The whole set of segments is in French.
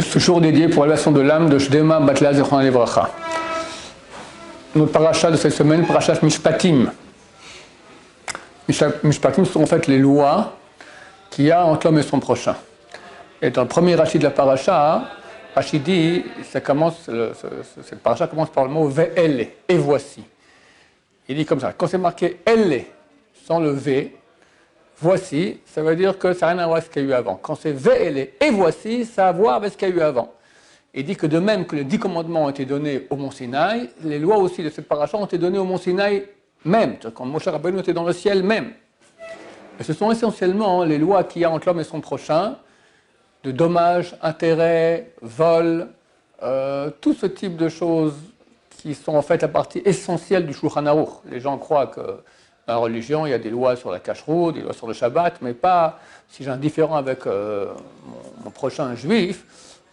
ce jour dédié pour l'élévation de l'âme de Shdema Batla Zechon Levracha. Notre paracha de cette semaine, paracha Mishpatim. Mishpatim sont en fait les lois qu'il y a entre l'homme et son prochain. Et dans le premier rachid de la paracha, Rachid dit, ça commence, cette paracha commence par le mot Ve'ele, et voici. Il dit comme ça, quand c'est marqué Elle, sans le V, voici, ça veut dire que ça n'a rien à voir avec ce qu'il y a eu avant. Quand c'est Ve'ele, et voici, ça a à voir avec ce qu'il y a eu avant. Il dit que de même que les dix commandements ont été donnés au mont Sinaï, les lois aussi de cette paracha ont été données au mont Sinaï même, quand Moshe Rabbeinu était dans le ciel même. Et ce sont essentiellement les lois qu'il y a entre l'homme et son prochain, de dommages, intérêts, vols, euh, tout ce type de choses qui sont en fait la partie essentielle du Shulchan. Les gens croient que la religion, il y a des lois sur la cacheroute, des lois sur le Shabbat, mais pas si j'ai un différent avec euh, mon, prochain juif,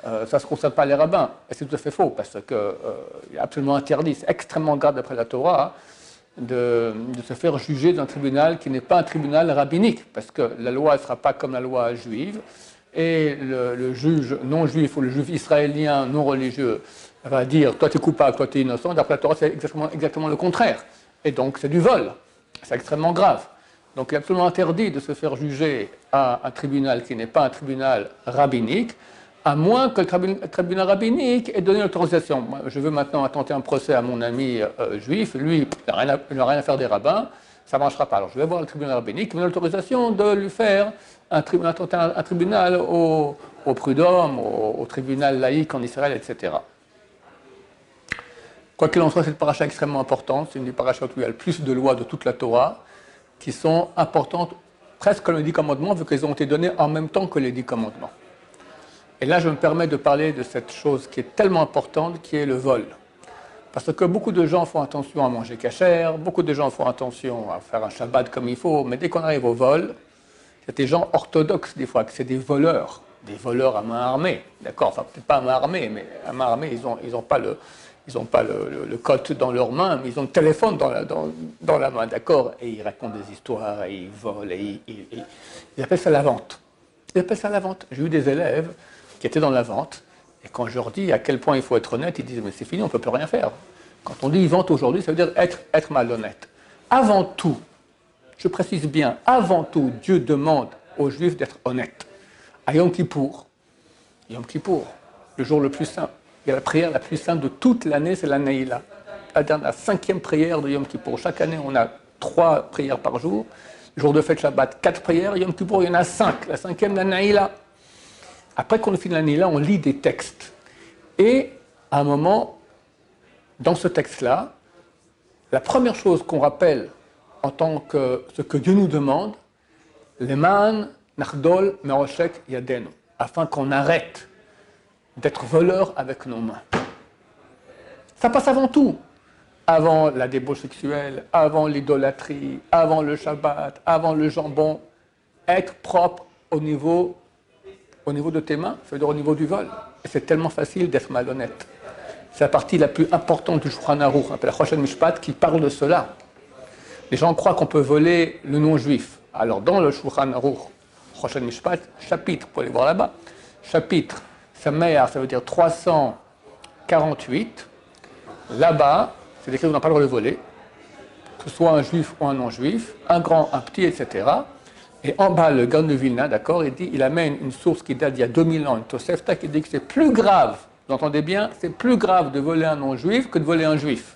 euh, ça ne se concerne pas les rabbins. Et c'est tout à fait faux, parce qu'il euh, est absolument interdit, c'est extrêmement grave d'après la Torah, de, se faire juger d'un tribunal qui n'est pas un tribunal rabbinique, parce que la loi ne sera pas comme la loi juive, et le juge non juif ou le juif israélien non religieux va dire toi tu es coupable, toi tu es innocent. D'après la Torah, c'est exactement, exactement le contraire. Et donc c'est du vol. C'est extrêmement grave. Donc il est absolument interdit de se faire juger à un tribunal qui n'est pas un tribunal rabbinique, à moins que le tribunal rabbinique ait donné l'autorisation. Je veux maintenant tenter un procès à mon ami euh, juif, lui, il n'a rien, à faire des rabbins, ça ne marchera pas. Alors je vais voir le tribunal rabbinique qui me donne l'autorisation de lui faire un, un, tribunal au, prud'homme, au, au tribunal laïque en Israël, etc. Quoi qu'il en soit, cette paracha est extrêmement importante. C'est une des parachas où il y a le plus de lois de toute la Torah qui sont importantes presque comme les dix commandements, vu qu'elles ont été données en même temps que les dix commandements. Et là, je me permets de parler de cette chose qui est tellement importante, qui est le vol. Parce que beaucoup de gens font attention à manger cachère, beaucoup de gens font attention à faire un Shabbat comme il faut, mais dès qu'on arrive au vol, il y a des gens orthodoxes des fois, que c'est des voleurs, des voleurs à main armée, d'accord Enfin, peut-être pas à main armée, mais à main armée, ils n'ont ils pas le, ils n'ont pas le, le, code dans leurs mains, mais ils ont le téléphone dans la, main, d'accord? Et ils racontent des histoires, et ils volent, et ils, appellent ça la vente. Ils appellent ça la vente. J'ai eu des élèves qui étaient dans la vente, et quand je leur dis à quel point il faut être honnête, ils disent Mais c'est fini, on ne peut plus rien faire. Quand on dit vente aujourd'hui, ça veut dire être, être malhonnête. Avant tout, je précise bien, avant tout, Dieu demande aux Juifs d'être honnêtes. À Yom Kippour, Yom Kippour, le jour le plus saint, la prière la plus simple de toute l'année, c'est la Naïla. La, cinquième prière de Yom Kippour. Chaque année, on a trois prières par jour. Jour de fête Shabbat, quatre prières. Yom Kippour, il y en a cinq. La cinquième, la. Après qu'on ait fini la Naïla, on lit des textes. Et à un moment, dans ce texte-là, la première chose qu'on rappelle en tant que ce que Dieu nous demande, Leman, Nachdol, Meroshek, Yadenu, afin qu'on arrête d'être voleur avec nos mains. Ça passe avant tout. Avant la débauche sexuelle, avant l'idolâtrie, avant le Shabbat, avant le jambon. Être propre au niveau, au niveau de tes mains, c'est-à-dire au niveau du vol. Et c'est tellement facile d'être malhonnête. C'est la partie la plus importante du Shulchan Aruch, la Choshen Mishpat, qui parle de cela. Les gens croient qu'on peut voler le non-juif. Alors, dans le Shulchan Aruch, Mishpat, chapitre, vous pouvez aller voir là-bas, chapitre sa mère, ça veut dire 348. Là-bas, c'est écrit qu'on n'a pas le droit de voler, que ce soit un juif ou un non-juif, un grand, un petit, etc. Et en bas, le Gan de Vilna, d'accord, il dit, il amène une source qui date d'il y a 2000 ans, une Tosefta, qui dit que c'est plus grave, vous entendez bien, c'est plus grave de voler un non-juif que de voler un juif.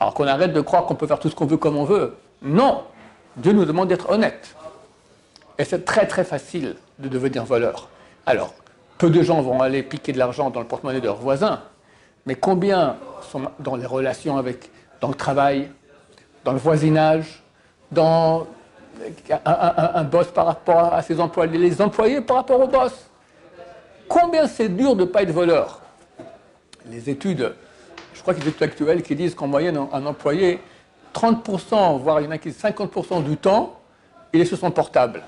Alors qu'on arrête de croire qu'on peut faire tout ce qu'on veut comme on veut. Non Dieu nous demande d'être honnête. Et c'est très très facile de devenir voleur. Alors, peu de gens vont aller piquer de l'argent dans le porte-monnaie de leurs voisins, mais combien sont dans les relations avec, dans le travail, dans le voisinage, dans un, boss par rapport à ses employés, les employés par rapport au boss? Combien c'est dur de ne pas être voleur? Les études, je crois qu'il y a des études actuelles qui disent qu'en moyenne, un employé, 30%, voire il y en a qui disent 50% du temps, il est sur son portable.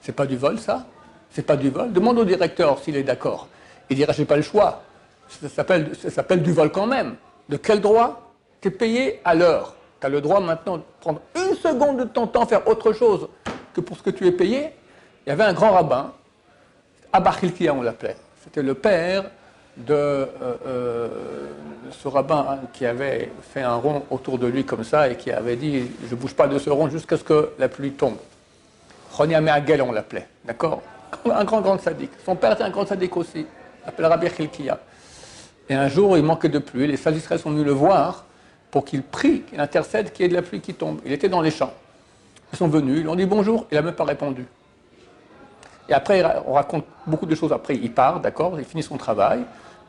C'est pas du vol, ça? C'est pas du vol. Demande au directeur s'il est d'accord. Il dira j'ai pas le choix. Ça s'appelle du vol quand même. De quel droit Tu es payé à l'heure? Tu as le droit maintenant de prendre une seconde de ton temps, faire autre chose que pour ce que tu es payé. Il y avait un grand rabbin, Abba on l'appelait. c'était le père de euh, euh, ce rabbin hein, qui avait fait un rond autour de lui comme ça et qui avait dit Je ne bouge pas de ce rond jusqu'à ce que la pluie tombe. Roni Améagel, on l'appelait, d'accord? Un grand, grand sadique. Son père était un grand sadique aussi, il s'appelle Rabbi Khilkia. Et un jour, il manquait de pluie, les Sadisraël sont venus le voir pour qu'il prie, qu'il intercède, qu'il y ait de la pluie qui tombe. Il était dans les champs. Ils sont venus, ils lui ont dit bonjour, il n'a même pas répondu. Et après, on raconte beaucoup de choses après. Il part, d'accord, il finit son travail.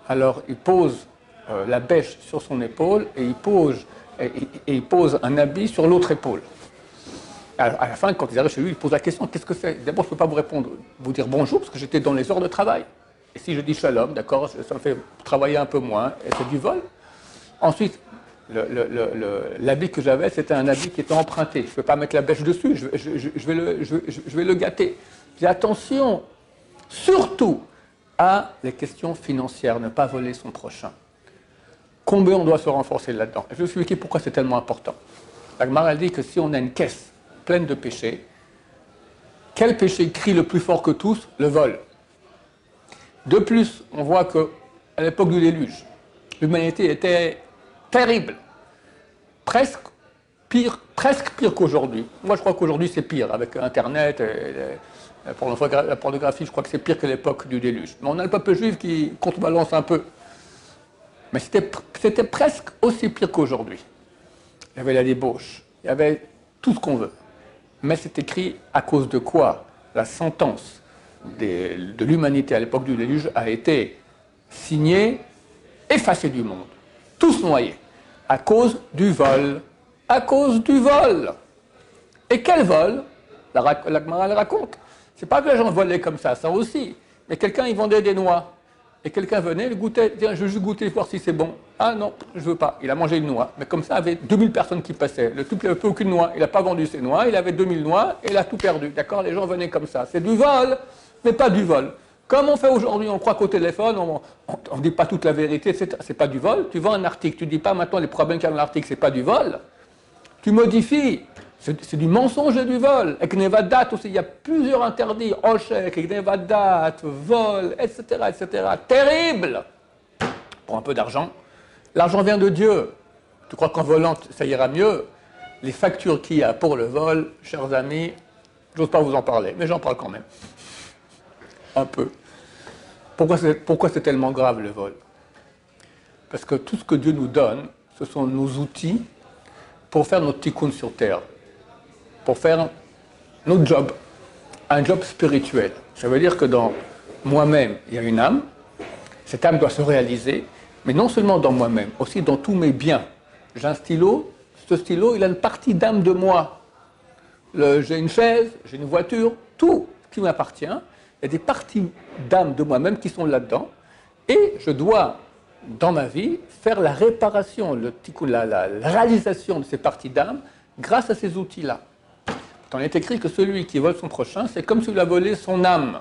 Alors, il pose euh, la bêche sur son épaule et il pose, et, il pose un habit sur l'autre épaule. À, la fin, quand ils arrivent chez lui, il pose la question qu'est-ce que c'est? D'abord, je ne peux pas vous répondre, vous dire bonjour, parce que j'étais dans les heures de travail. Et si je dis shalom, d'accord, ça me fait travailler un peu moins, et c'est du vol. Ensuite, l'habit que j'avais, c'était un habit qui était emprunté. Je ne peux pas mettre la bêche dessus, je, vais, le, je vais gâter. Dis attention, surtout à les questions financières, ne pas voler son prochain. Combien on doit se renforcer là-dedans? Je vais vous expliquer pourquoi c'est tellement important? La dit que si on a une caisse pleine de péchés, quel péché crie le plus fort que tous Le vol. De plus, on voit que à l'époque du déluge, l'humanité était terrible, presque pire, presque pire qu'aujourd'hui. Moi, je crois qu'aujourd'hui c'est pire avec Internet. Et, la pornographie, je crois que c'est pire que l'époque du déluge. Mais on a le peuple juif qui contrebalance un peu. Mais c'était presque aussi pire qu'aujourd'hui. Il y avait la débauche, il y avait tout ce qu'on veut. Mais c'est écrit à cause de quoi la sentence de l'humanité à l'époque du déluge a été signée, effacée du monde. Tous noyés. À cause du vol. À cause du vol. Et quel vol La, la raconte. C'est pas que les gens volaient comme ça, ça aussi. Mais quelqu'un, il vendait des noix. Et quelqu'un venait, il goûtait, tiens, je veux juste goûter, voir si c'est bon. Ah non, je veux pas. Il a mangé une noix. Mais comme ça, il avait 2000 personnes qui passaient. Le type n'avait plus aucune noix. Il n'a pas vendu ses noix. Il avait 2000 noix et il a tout perdu. D'accord? Les gens venaient comme ça. C'est du vol, mais pas du vol. Comme on fait aujourd'hui, on croit qu'au téléphone, on ne dit pas toute la vérité. C'est pas du vol. Tu vends un article, tu dis pas maintenant les problèmes qu'il y a dans l'article, c'est pas du vol. Tu modifies. C'est du mensonge et du vol. Eknevadat aussi, il y a plusieurs interdits. Oshek, Eknevadat, vol, etc., etc. Terrible Pour un peu d'argent. L'argent vient de Dieu. Tu crois qu'en volant, ça ira mieux? Les factures qu'il y a pour le vol, chers amis, j'ose pas vous en parler, mais j'en parle quand même. Un peu. Pourquoi c'est tellement grave le vol? Parce que tout ce que Dieu nous donne, ce sont nos outils pour faire notre tikkun sur terre pour faire notre job, un job spirituel. Ça veut dire que dans moi-même, il y a une âme, cette âme doit se réaliser, mais non seulement dans moi-même, aussi dans tous mes biens. J'ai un stylo, ce stylo, il a une partie d'âme de moi. J'ai une chaise, j'ai une voiture, tout qui m'appartient, il y a des parties d'âme de moi-même qui sont là-dedans, et je dois, dans ma vie, faire la réparation, le, la, la réalisation de ces parties d'âme grâce à ces outils-là. On est écrit que celui qui vole son prochain, c'est comme s'il a volé son âme.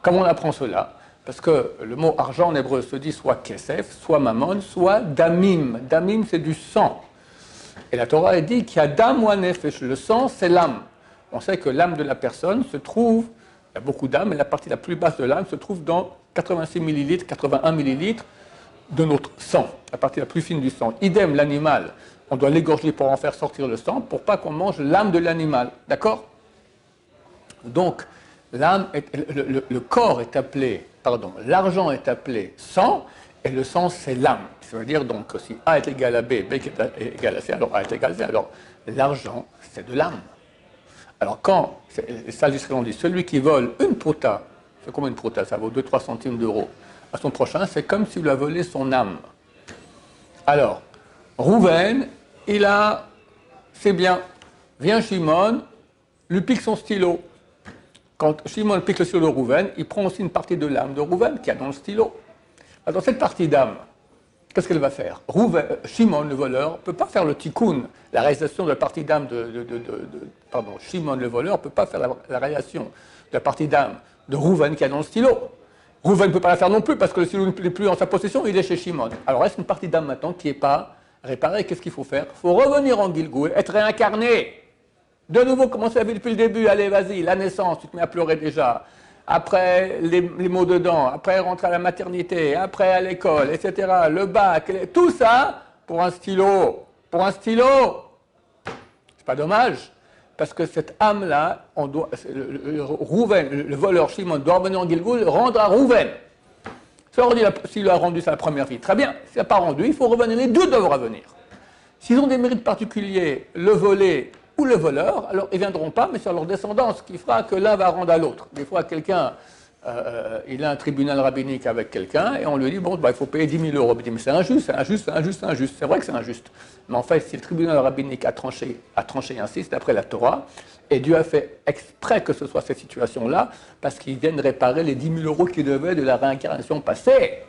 Comment on apprend cela Parce que le mot argent en hébreu se dit soit kesef, soit mammon, soit damim. Damim, c'est du sang. Et la Torah dit qu'il y a dam ou nefesh. Le sang, c'est l'âme. On sait que l'âme de la personne se trouve, il y a beaucoup d'âmes, mais la partie la plus basse de l'âme se trouve dans 86 millilitres, 81 millilitres de notre sang, la partie la plus fine du sang. Idem, l'animal on doit l'égorger pour en faire sortir le sang, pour pas qu'on mange l'âme de l'animal. D'accord? Donc, l'âme, le, corps est appelé, pardon, l'argent est appelé sang, et le sang, c'est l'âme. Ça veut dire donc que si A est égal à B, B est égal à C, alors A est égal à C, alors l'argent, c'est de l'âme. Alors quand, ça on dit, celui qui vole une prota, c'est combien une prota? Ça vaut 2-3 centimes d'euros. À son prochain, c'est comme s'il a volé son âme. Alors, Rouven, il a, c'est bien, vient Shimon, lui pique son stylo. Quand Shimon pique le stylo de Rouven, il prend aussi une partie de l'âme de Rouven qui a dans le stylo. Alors cette partie d'âme, qu'est-ce qu'elle va faire? Rouven, Shimon, le voleur, ne peut pas faire le tikkun, la réalisation de la partie d'âme de, Pardon, Shimon, le voleur, ne peut pas faire la, réalisation de la partie d'âme de Rouven qui a dans le stylo. Rouven ne peut pas la faire non plus parce que le stylo n'est plus en sa possession, il est chez Shimon. Alors reste une partie d'âme maintenant qui n'est pas réparer, qu'est-ce qu'il faut faire? Il faut revenir en Gilgul, être réincarné. De nouveau, commencer la vie depuis le début? Allez, vas-y, la naissance, tu te mets à pleurer déjà. après les, mots dedans, après rentrer à la maternité, après à l'école, etc., le bac, tout ça pour un stylo. Pour un stylo C'est pas dommage parce que cette âme-là, on doit, le, le, voleur Shimon doit revenir en Gilgoul, rendre à Rouven. S'il a rendu sa première vie, très bien. S'il n'a pas rendu, il faut revenir. Les deux doivent revenir. S'ils ont des mérites particuliers, le volé ou le voleur, alors ils ne viendront pas, mais sur leur descendance, qui fera que l'un va rendre à l'autre. Des fois, quelqu'un, euh, il a un tribunal rabbinique avec quelqu'un, et on lui dit, bon, bah, il faut payer 10 000 euros. Il dit, mais c'est injuste, c'est injuste, c'est injuste, c'est injuste. C'est vrai que c'est injuste. Mais en fait, si le tribunal rabbinique a tranché, a tranché ainsi, c'est d'après la Torah, et Dieu a fait exprès que ce soit cette situation-là, parce qu'ils viennent réparer les 10 000 euros qu'ils devaient de la réincarnation passée.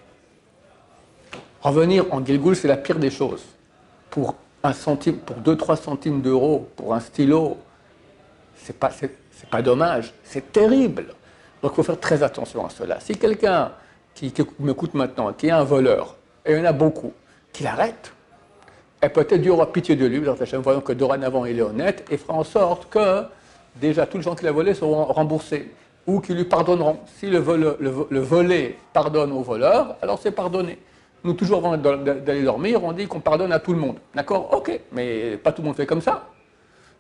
Revenir en Gilgoul, c'est la pire des choses. Pour un centime, pour 2-3 centimes d'euros, pour un stylo, c'est pas, c'est, pas dommage, c'est terrible. Donc il faut faire très attention à cela. Si quelqu'un qui, qui m'écoute maintenant, qui est un voleur, et il y en a beaucoup, qu'il arrête, et peut-être Dieu aura pitié de lui, voyons que dorénavant il est honnête, et fera en sorte que déjà tous les gens qu'il a volés seront remboursés, ou qu'ils lui pardonneront. Si le, le, volé pardonne au voleur, alors c'est pardonné. Nous, toujours avant d'aller dormir, on dit qu'on pardonne à tout le monde. D'accord? Ok, mais pas tout le monde fait comme ça.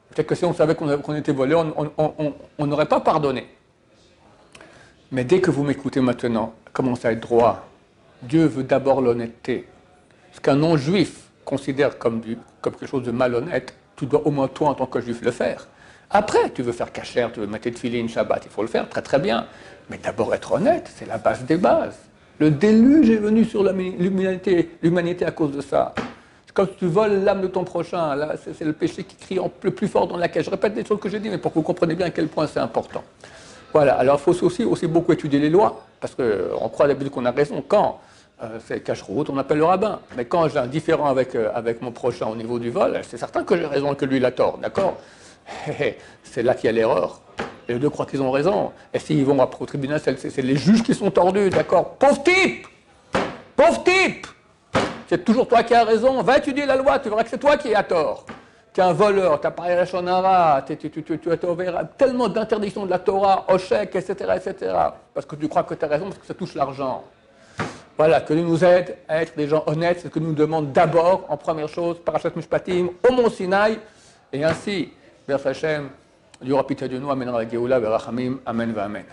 Peut-être que si on savait qu'on était volé, on n'aurait pas pardonné. Mais dès que vous m'écoutez maintenant, commencez à être droit. Dieu veut d'abord l'honnêteté. Ce qu'un non-juif considère comme, comme quelque chose de malhonnête, tu dois au moins toi en tant que juif le faire. Après, tu veux faire cachère, tu veux mettre de filines, Shabbat, il faut le faire très très bien. Mais d'abord être honnête, c'est la base des bases. Le déluge est venu sur l'humanité à cause de ça. Quand tu voles l'âme de ton prochain, là, c'est le péché qui crie le plus fort dans la cage. Je répète les choses que j'ai dit, mais pour que vous compreniez bien à quel point c'est important. Alors il faut aussi, beaucoup étudier les lois, parce qu'on croit d'habitude qu'on a raison. Quand euh, c'est cache-route, on appelle le rabbin. Mais quand j'ai un différent avec, euh, avec mon prochain au niveau du vol, c'est certain que j'ai raison et que lui il a tort, d'accord? C'est là qu'il y a l'erreur. Les deux croient qu'ils ont raison. Et s'ils vont au tribunal, c'est les juges qui sont tordus, d'accord? Pauvre type Pauvre type C'est toujours toi qui as raison. Va étudier la loi, tu verras que c'est toi qui as tort. Tu es un voleur, tu as parlé Shonara, tu, tu, tu, tu as tellement d'interdictions de la Torah, au chèque, etc., etc. Parce que tu crois que tu as raison, parce que ça touche l'argent. Voilà, que nous aide à être des gens honnêtes, c'est ce que nous demande d'abord, en première chose, Parashat Mishpatim, au Mont Sinaï, et ainsi, vers y aura pitié de nous, amènera la Géoula, Amen, Amen.